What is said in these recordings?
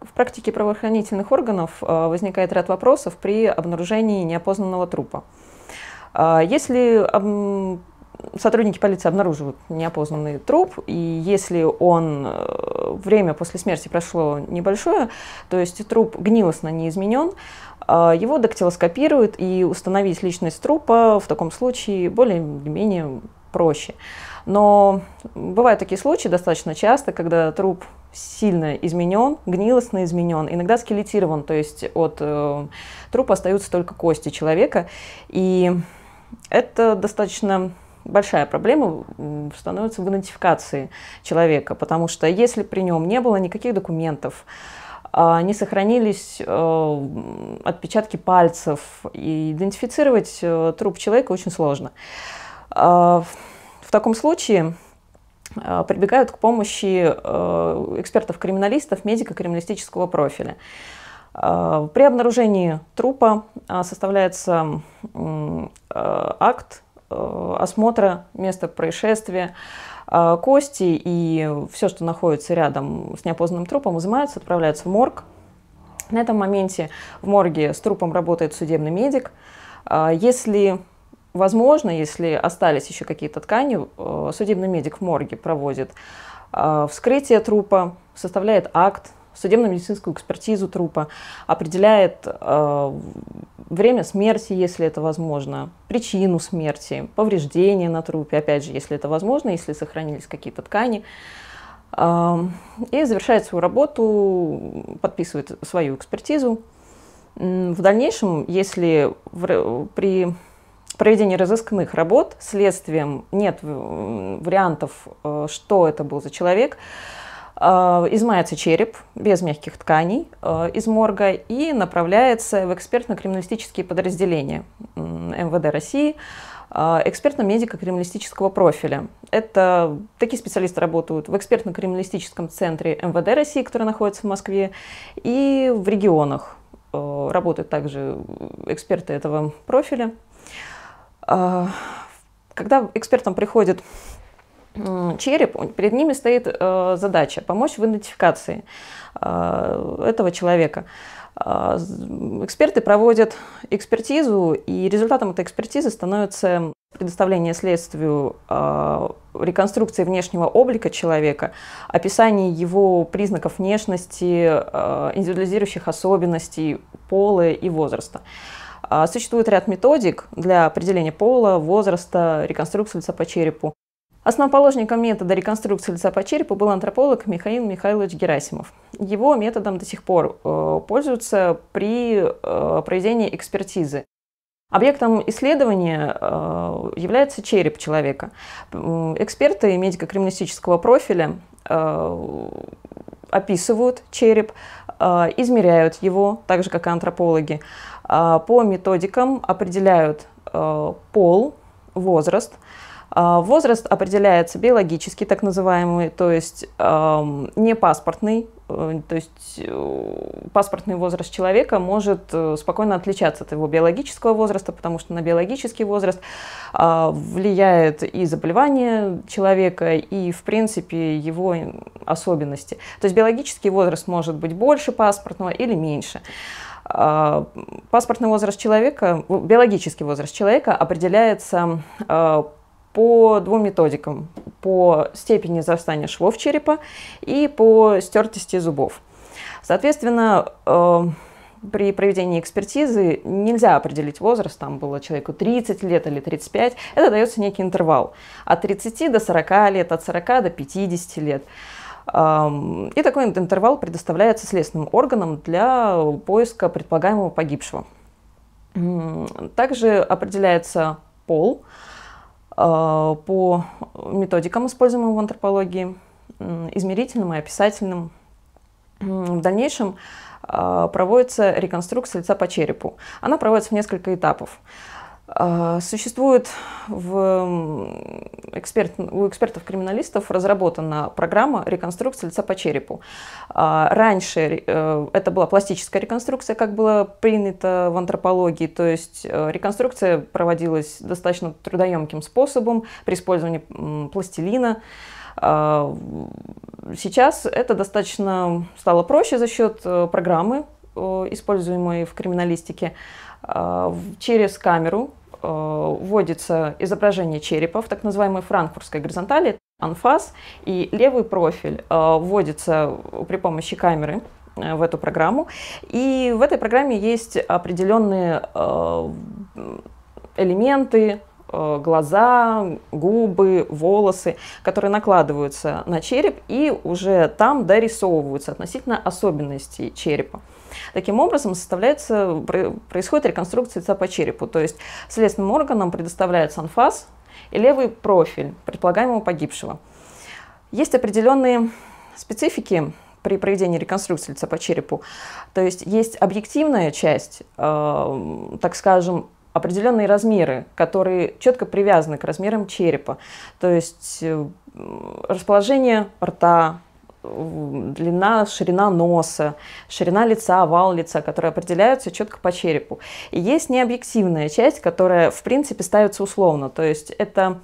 В практике правоохранительных органов э, возникает ряд вопросов при обнаружении неопознанного трупа. Э, если сотрудники полиции обнаруживают неопознанный труп, и если он э, время после смерти прошло небольшое, то есть труп гнилостно не изменен, его дактилоскопируют, и установить личность трупа в таком случае более-менее проще. Но бывают такие случаи достаточно часто, когда труп сильно изменен, гнилостно изменен, иногда скелетирован, то есть от э, трупа остаются только кости человека. И это достаточно большая проблема становится в идентификации человека, потому что если при нем не было никаких документов, э, не сохранились э, отпечатки пальцев, и идентифицировать э, труп человека очень сложно. Таком случае э, прибегают к помощи э, экспертов-криминалистов медико-криминалистического профиля. Э, при обнаружении трупа составляется акт осмотра места происшествия, кости и все, что находится рядом с неопознанным трупом, изымаются, отправляются в морг. На этом моменте в морге с трупом работает судебный медик. Если Возможно, если остались еще какие-то ткани, э, судебный медик в морге проводит э, вскрытие трупа, составляет акт, судебно-медицинскую экспертизу трупа, определяет э, время смерти, если это возможно, причину смерти, повреждения на трупе, опять же, если это возможно, если сохранились какие-то ткани. И завершает свою работу, подписывает свою экспертизу. В дальнейшем, если при проведения разыскных работ следствием нет вариантов, э, что это был за человек. Э, измается череп без мягких тканей э, из морга и направляется в экспертно-криминалистические подразделения МВД России, экспертно-медико-криминалистического профиля. Это такие специалисты работают в экспертно-криминалистическом центре МВД России, который находится в Москве, и в регионах. Работают также эксперты этого профиля. А, когда экспертам приходит череп, перед ними стоит э, задача помочь в идентификации э, этого человека. А, эксперты проводят экспертизу, и результатом этой экспертизы становится предоставление следствию э, реконструкции внешнего облика человека, описание его признаков внешности, индивидуализирующих особенностей, пола и возраста. А, существует ряд методик для определения пола, возраста, реконструкции лица по черепу. Основоположником метода реконструкции лица по черепу был антрополог Михаил Михайлович Герасимов. Его методом до сих пор э, пользуются при э, проведении экспертизы. Объектом исследования э, является череп человека. Эксперты медико-криминалистического профиля описывают череп, измеряют его, так же как и антропологи, а, по методикам определяют а, пол, возраст. А, возраст определяется биологически, так называемый, то есть не паспортный, э, то есть э, паспортный возраст человека может э, спокойно отличаться от его биологического возраста, потому что на биологический возраст влияет и заболевание человека, и, в принципе, его особенности. То есть биологический возраст может быть больше паспортного или меньше. А, паспортный возраст человека, биологический возраст человека определяется а, по двум методикам. По степени зарастания швов черепа и по стертости зубов. Соответственно, а, при проведении экспертизы нельзя определить возраст, там было человеку 30 лет или 35, это дается некий интервал от 30 до 40 лет, от 40 до 50 лет. И такой интервал предоставляется следственным органам для поиска предполагаемого погибшего. Также определяется пол а, по методикам, используемым в антропологии, измерительным и описательным. В дальнейшем а, проводится реконструкция лица по черепу. Она проводится в несколько этапов. А, существует в эксперт, у экспертов-криминалистов разработана программа реконструкции лица по черепу. А, раньше э, это была пластическая реконструкция, как было принято в антропологии, то есть э, реконструкция проводилась достаточно трудоемким способом при использовании пластилина. Сейчас это достаточно стало проще за счет программы, используемой в криминалистике. Через камеру вводится изображение черепа в так называемой франкфуртской горизонтали, анфас, и левый профиль вводится при помощи камеры Э, в эту программу. И в этой программе есть определенные элементы, глаза, губы, волосы, которые накладываются на череп и уже там дорисовываются относительно особенностей черепа. Таким образом, составляется, происходит реконструкция лица по черепу, то есть следственным органам предоставляется анфас и левый профиль предполагаемого погибшего. Есть определенные специфики при проведении реконструкции лица по черепу. То есть есть объективная часть, э, так скажем, определенные размеры, которые четко привязаны к размерам черепа. То есть э, расположение рта, длина, ширина носа, ширина лица, овал лица, которые определяются четко по черепу. И есть необъективная часть, которая, в принципе, ставится условно. То есть это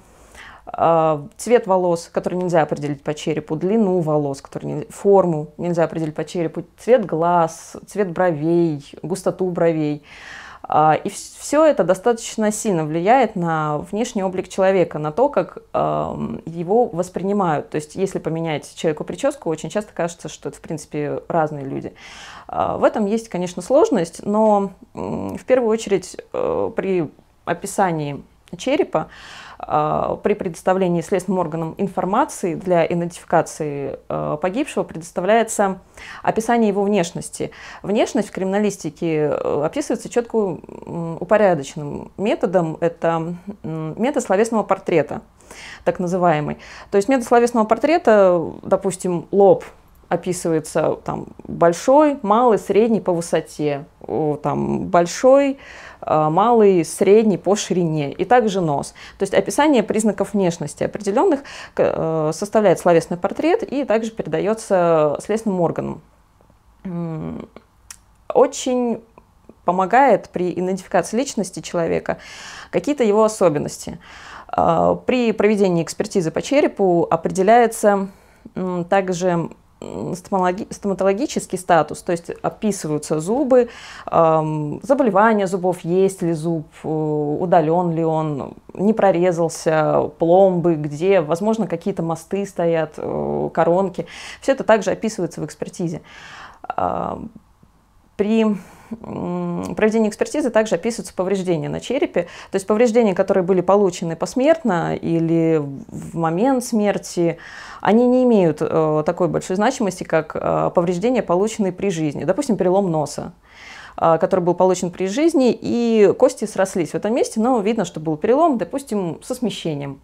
а, цвет волос, который нельзя определить по черепу, длину волос, который не, форму нельзя определить по черепу, цвет глаз, цвет бровей, густоту бровей. А, и все это достаточно сильно влияет на внешний облик человека, на то, как его воспринимают. То есть, если поменять человеку прическу, очень часто кажется, что это, в принципе, разные люди. А, в этом есть, конечно, сложность, но в первую очередь э, при описании черепа при предоставлении следственным органам информации для идентификации а, погибшего предоставляется описание его внешности. Внешность в криминалистике э, описывается четко упорядоченным методом. Это метод словесного портрета, так называемый. То есть метод словесного портрета, допустим, лоб описывается там большой, малый, средний по высоте, там большой, а, малый, средний по ширине и также нос. То есть описание признаков внешности определенных э, составляет словесный портрет и также передается следственным органам. Очень помогает при идентификации личности человека какие-то его особенности. А, при проведении экспертизы по черепу определяется также стоматологический статус, то есть описываются зубы, заболевания зубов, есть ли зуб, э, удален ли он, не прорезался, пломбы, где, возможно, какие-то мосты стоят, э, коронки. Все это также описывается в экспертизе. При проведении экспертизы также описываются повреждения на черепе, то есть повреждения, которые были получены посмертно или в момент смерти, они не имеют э, такой большой значимости, как э, повреждения, полученные при жизни. Допустим, перелом носа э, который был получен при жизни, и кости срослись в этом месте, но видно, что был перелом, допустим, со смещением.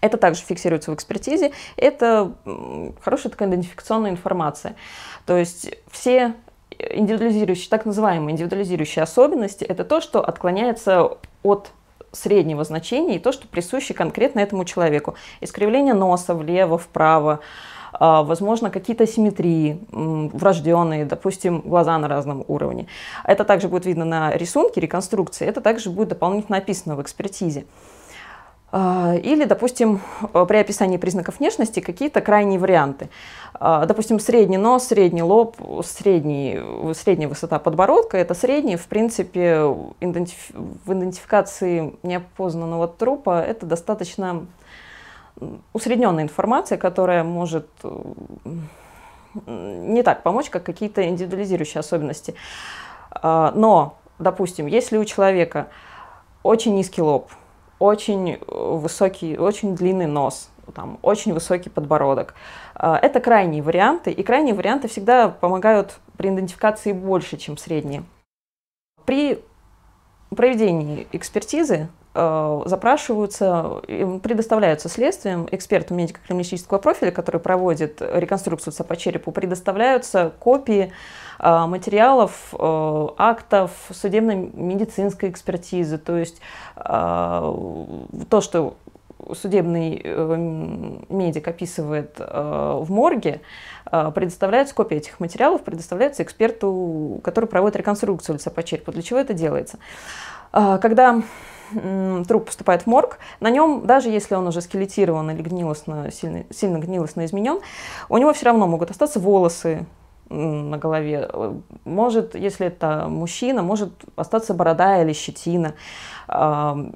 Это также фиксируется в экспертизе. Это хорошая такая идентификационная информация. То есть все индивидуализирующие, так называемые индивидуализирующие особенности, это то, что отклоняется от среднего значения и то, что присуще конкретно этому человеку. Искривление носа влево, вправо, а, возможно, какие-то асимметрии врожденные, допустим, глаза на разном уровне. Это также будет видно на рисунке, реконструкции, это также будет дополнительно описано в экспертизе. А, или, допустим, при описании признаков внешности какие-то крайние варианты. А, допустим, средний нос, средний лоб, средний, средняя высота подбородка – это средний. В принципе, в идентификации неопознанного трупа это достаточно усредненная информация, которая может не так помочь, как какие-то индивидуализирующие особенности. А, но, допустим, если у человека очень низкий лоб – очень высокий, очень длинный нос, там, очень высокий подбородок. А, это крайние варианты, и крайние варианты всегда помогают при идентификации больше, чем средние. При проведении экспертизы э, запрашиваются, предоставляются следствием эксперту медико-криминалистического профиля, который проводит реконструкцию по черепу, предоставляются копии э, материалов, э, актов судебно-медицинской экспертизы, то есть то, что судебный медик описывает в морге, предоставляется копия этих материалов, предоставляется эксперту, который проводит реконструкцию лица по черепу. Для чего это делается? Когда труп поступает в морг, на нем, даже если он уже скелетирован или гнилостно, сильно, сильно гнилостно изменен, у него все равно могут остаться волосы, на голове. Может, если это мужчина, может остаться борода или щетина.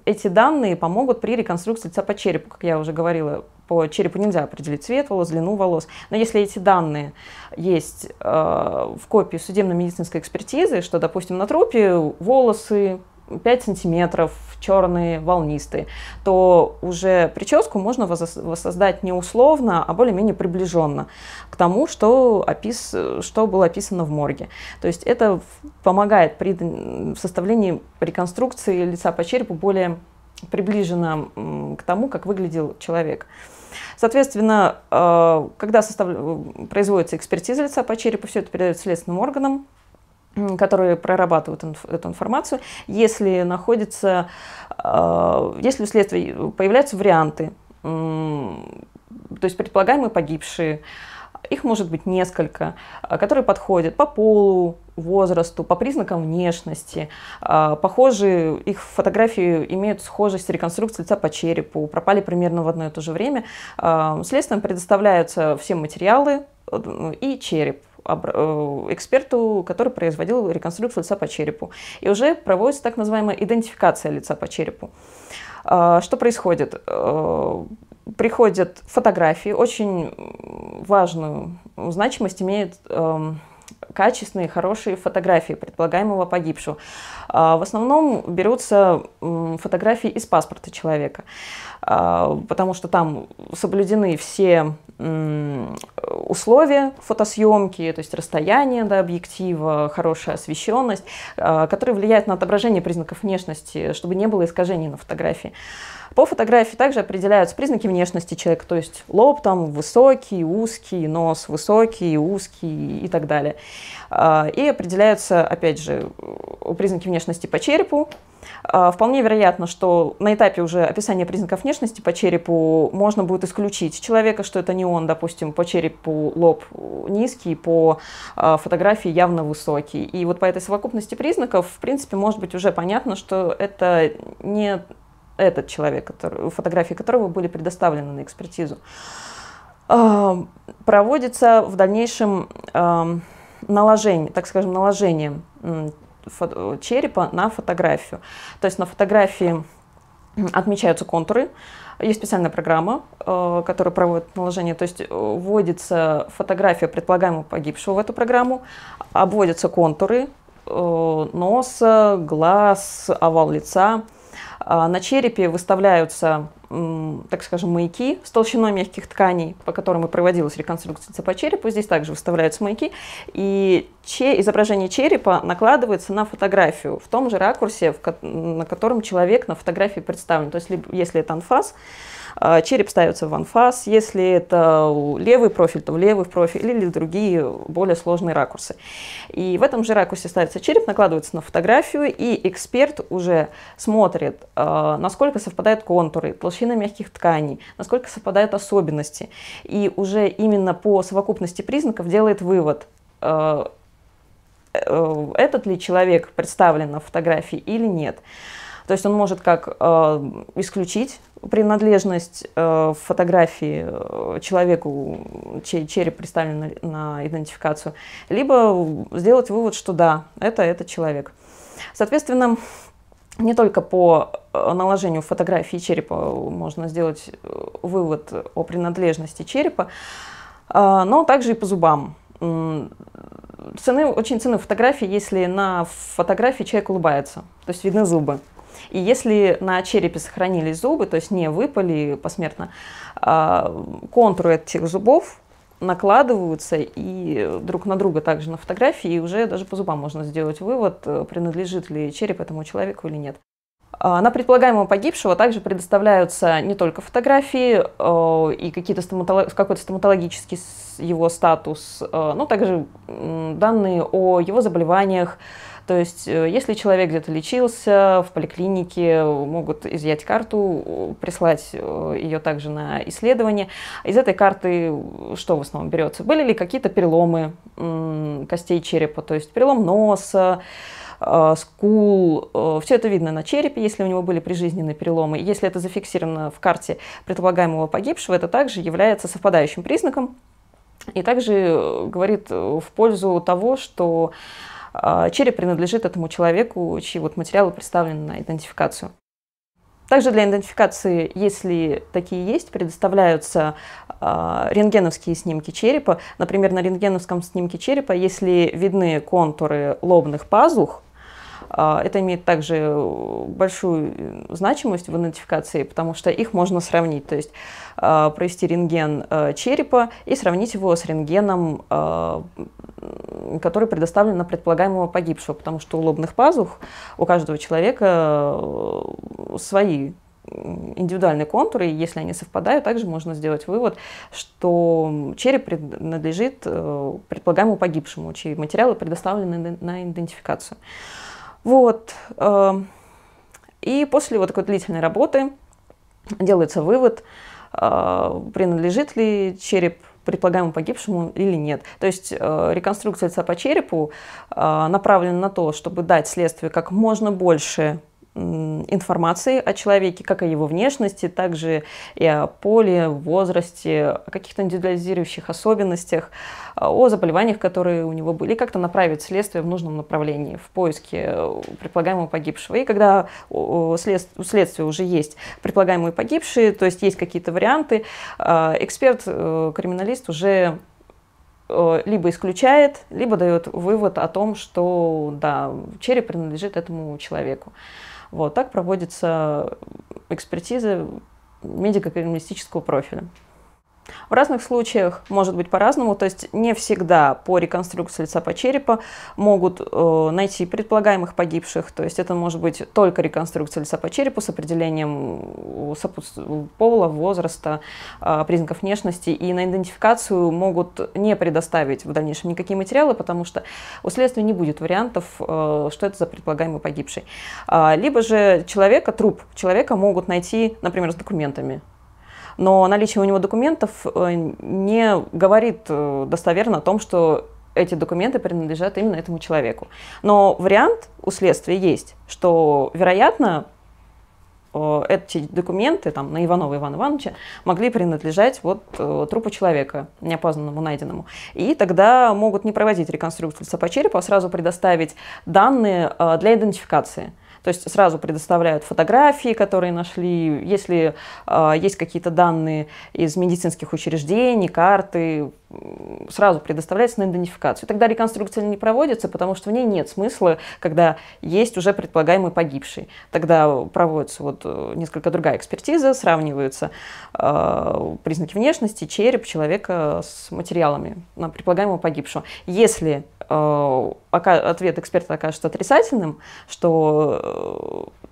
Эти данные помогут при реконструкции лица по черепу, как я уже говорила. По черепу нельзя определить цвет волос, длину волос. Но если эти данные есть в копии судебно-медицинской экспертизы, что, допустим, на трупе волосы 5 сантиметров, черные, волнистые, то уже прическу можно воссоздать не условно, а более-менее приближенно к тому, что, опис, что было описано в морге. То есть это помогает при составлении реконструкции лица по черепу более приближенно к тому, как выглядел человек. Соответственно, э, когда состав... производится экспертиза лица по черепу, все это передается следственным органам, которые прорабатывают эту информацию, если находится, э, если у следствия появляются варианты, э, то есть предполагаемые погибшие, их может быть несколько, которые подходят по полу, возрасту, по признакам внешности. Похожие, их фотографии имеют схожесть с реконструкцией лица по черепу, пропали примерно в одно и то же время. Следствием предоставляются все материалы и череп. Э, эксперту, который производил реконструкцию лица по черепу. И уже проводится так называемая идентификация лица по черепу. А, что происходит? Э, приходят фотографии, очень важную значимость имеет эм, качественные, хорошие фотографии предполагаемого погибшего. А, в основном берутся фотографии из паспорта человека, а, потому что там соблюдены все условия фотосъемки, то есть расстояние до объектива, хорошая освещенность, а, которые влияют на отображение признаков внешности, чтобы не было искажений на фотографии. По фотографии также определяются признаки внешности человека, то есть лоб там высокий, узкий, нос высокий, узкий и так далее. И определяются, опять же, признаки внешности по черепу. А, вполне вероятно, что на этапе уже описания признаков внешности по черепу можно будет исключить человека, что это не он, допустим, по черепу лоб низкий, по а, фотографии явно высокий. И вот по этой совокупности признаков, в принципе, может быть уже понятно, что это не этот человек, который, фотографии которого были предоставлены на экспертизу. Проводится в дальнейшем наложение, так скажем, наложение черепа на фотографию. То есть на фотографии отмечаются контуры, есть специальная программа, э, которая проводит наложение, то есть э, вводится фотография предполагаемого погибшего в эту программу, обводятся контуры э, носа, глаз, овал лица, на черепе выставляются, так скажем, маяки с толщиной мягких тканей, по которым и проводилась реконструкция цепа черепа. Здесь также выставляются маяки. И изображение черепа накладывается на фотографию в том же ракурсе, на котором человек на фотографии представлен. То есть, если это анфас, а, череп ставится в анфас, если это левый профиль, то в левый профиль или другие более сложные ракурсы. И в этом же ракурсе ставится череп, накладывается на фотографию, и эксперт уже смотрит, а, насколько совпадают контуры, толщина мягких тканей, насколько совпадают особенности. И уже именно по совокупности признаков делает вывод, а, э, этот ли человек представлен на фотографии или нет. То есть он может как э, исключить принадлежность э, фотографии э, человеку, чей череп представлен на, на идентификацию, либо сделать вывод, что да, это этот человек. Соответственно, не только по э, наложению фотографии черепа можно сделать э, вывод о принадлежности черепа, но также и по зубам. Цены, очень ценны фотографии, если на фотографии человек улыбается, то есть видны зубы. И если на черепе сохранились зубы, то есть не выпали посмертно, а, контуры этих зубов накладываются и друг на друга также на фотографии, и уже даже по зубам можно сделать вывод, принадлежит ли череп этому человеку или нет. А, на предполагаемого погибшего также предоставляются не только фотографии э, и какие-то стоматолог... какой-то стоматологический его статус, э, но также данные о его заболеваниях, то есть, э, если человек где-то лечился в поликлинике, могут изъять карту, прислать э, ее также на исследование. Из этой карты что в основном берется? Были ли какие-то переломы костей черепа, то есть перелом носа, скул. Все это видно на черепе, если у него были прижизненные переломы. Если это зафиксировано в карте предполагаемого погибшего, это также является совпадающим признаком и также говорит в пользу того, что череп принадлежит этому человеку, чьи вот материалы представлены на идентификацию. Также для идентификации, если такие есть, предоставляются э, рентгеновские снимки черепа. Например, на рентгеновском снимке черепа, если видны контуры лобных пазух, а, это имеет также большую э, значимость в идентификации, потому что их можно сравнить. То есть а, провести рентген э, черепа и сравнить его с рентгеном, а, который предоставлен на предполагаемого погибшего, потому что у лобных пазух у каждого человека э, свои индивидуальные контуры, и если они совпадают, также можно сделать вывод, что череп принадлежит предполагаемому погибшему, чьи материалы предоставлены на идентификацию. Вот. Эм, и после вот такой длительной работы делается вывод, э, принадлежит ли череп предполагаемому погибшему или нет. То есть э, реконструкция лица по черепу э, направлена на то, чтобы дать следствию как можно больше информации о человеке, как о его внешности, также и о поле, возрасте, о каких-то индивидуализирующих особенностях, а, о заболеваниях, которые у него были, как-то направить следствие в нужном направлении, в поиске э, предполагаемого погибшего. И когда у следствия уже есть предполагаемые погибшие, то есть есть какие-то варианты, а, эксперт-криминалист э, уже э, либо исключает, либо дает вывод о том, что да, череп принадлежит этому человеку. Вот так проводится экспертиза медико-криминалистического профиля. В разных случаях может быть по-разному, то есть не всегда по реконструкции лица по черепу могут э, найти предполагаемых погибших, то есть это может быть только реконструкция лица по черепу с определением пола, возраста, э, признаков внешности, и на идентификацию могут не предоставить в дальнейшем никакие материалы, потому что у следствия не будет вариантов, э, что это за предполагаемый погибший. А, либо же человека, труп человека могут найти, например, с документами, но наличие у него документов э, не говорит э, достоверно о том, что эти документы принадлежат именно этому человеку. Но вариант у следствия есть, что, вероятно, э, эти документы там, на Иванова Ивана Ивановича могли принадлежать вот, трупу человека, неопознанному, найденному. И тогда могут не проводить реконструкцию лица по черепу, а сразу предоставить данные для идентификации. То есть сразу предоставляют фотографии, которые нашли, если э, есть какие-то данные из медицинских учреждений, карты, сразу предоставляется на идентификацию. Тогда реконструкция не проводится, потому что в ней нет смысла, когда есть уже предполагаемый погибший. Тогда проводится вот э, несколько другая экспертиза, сравниваются э, признаки внешности, череп человека с материалами на предполагаемого погибшего. Если э, ответ эксперта окажется отрицательным, что э,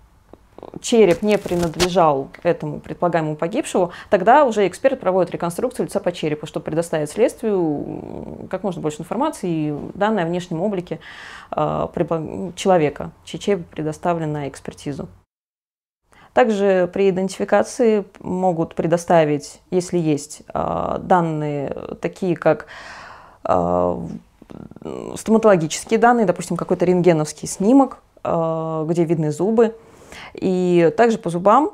череп не принадлежал этому предполагаемому погибшему, тогда уже эксперт проводит реконструкцию лица по черепу, чтобы предоставить следствию как можно больше информации и данные о внешнем облике э, человека, чей череп предоставлен на экспертизу. Также при идентификации могут предоставить, если есть э, данные такие, как э, стоматологические данные, допустим, какой-то рентгеновский снимок, где видны зубы, и также по зубам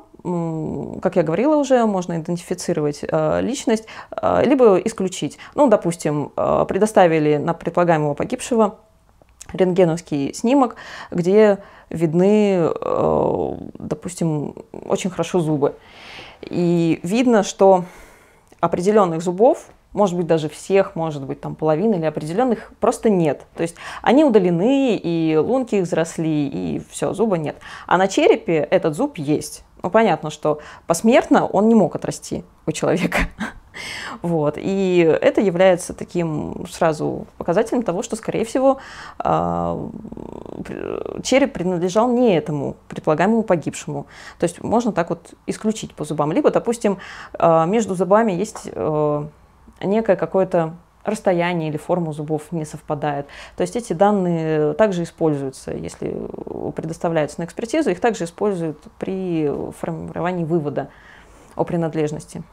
как я говорила уже, можно идентифицировать э, личность, э, либо исключить. Ну, допустим, э, предоставили на предполагаемого погибшего рентгеновский снимок, где видны, допустим, очень хорошо зубы. И видно, что определенных зубов может быть, даже всех, может быть, там половины или определенных просто нет. То есть они удалены, и лунки их взросли, и все, зуба нет. А на черепе этот зуб есть. Ну, понятно, что посмертно он не мог отрасти у человека. Вот. И это является таким сразу показателем того, что, скорее всего, а, череп принадлежал не этому предполагаемому погибшему. То есть можно так вот исключить по зубам. Либо, допустим, а, между зубами есть э, некое какое-то расстояние или форма зубов не совпадает. То есть эти данные также используются, если предоставляются на экспертизу, их также используют при формировании вывода о принадлежности.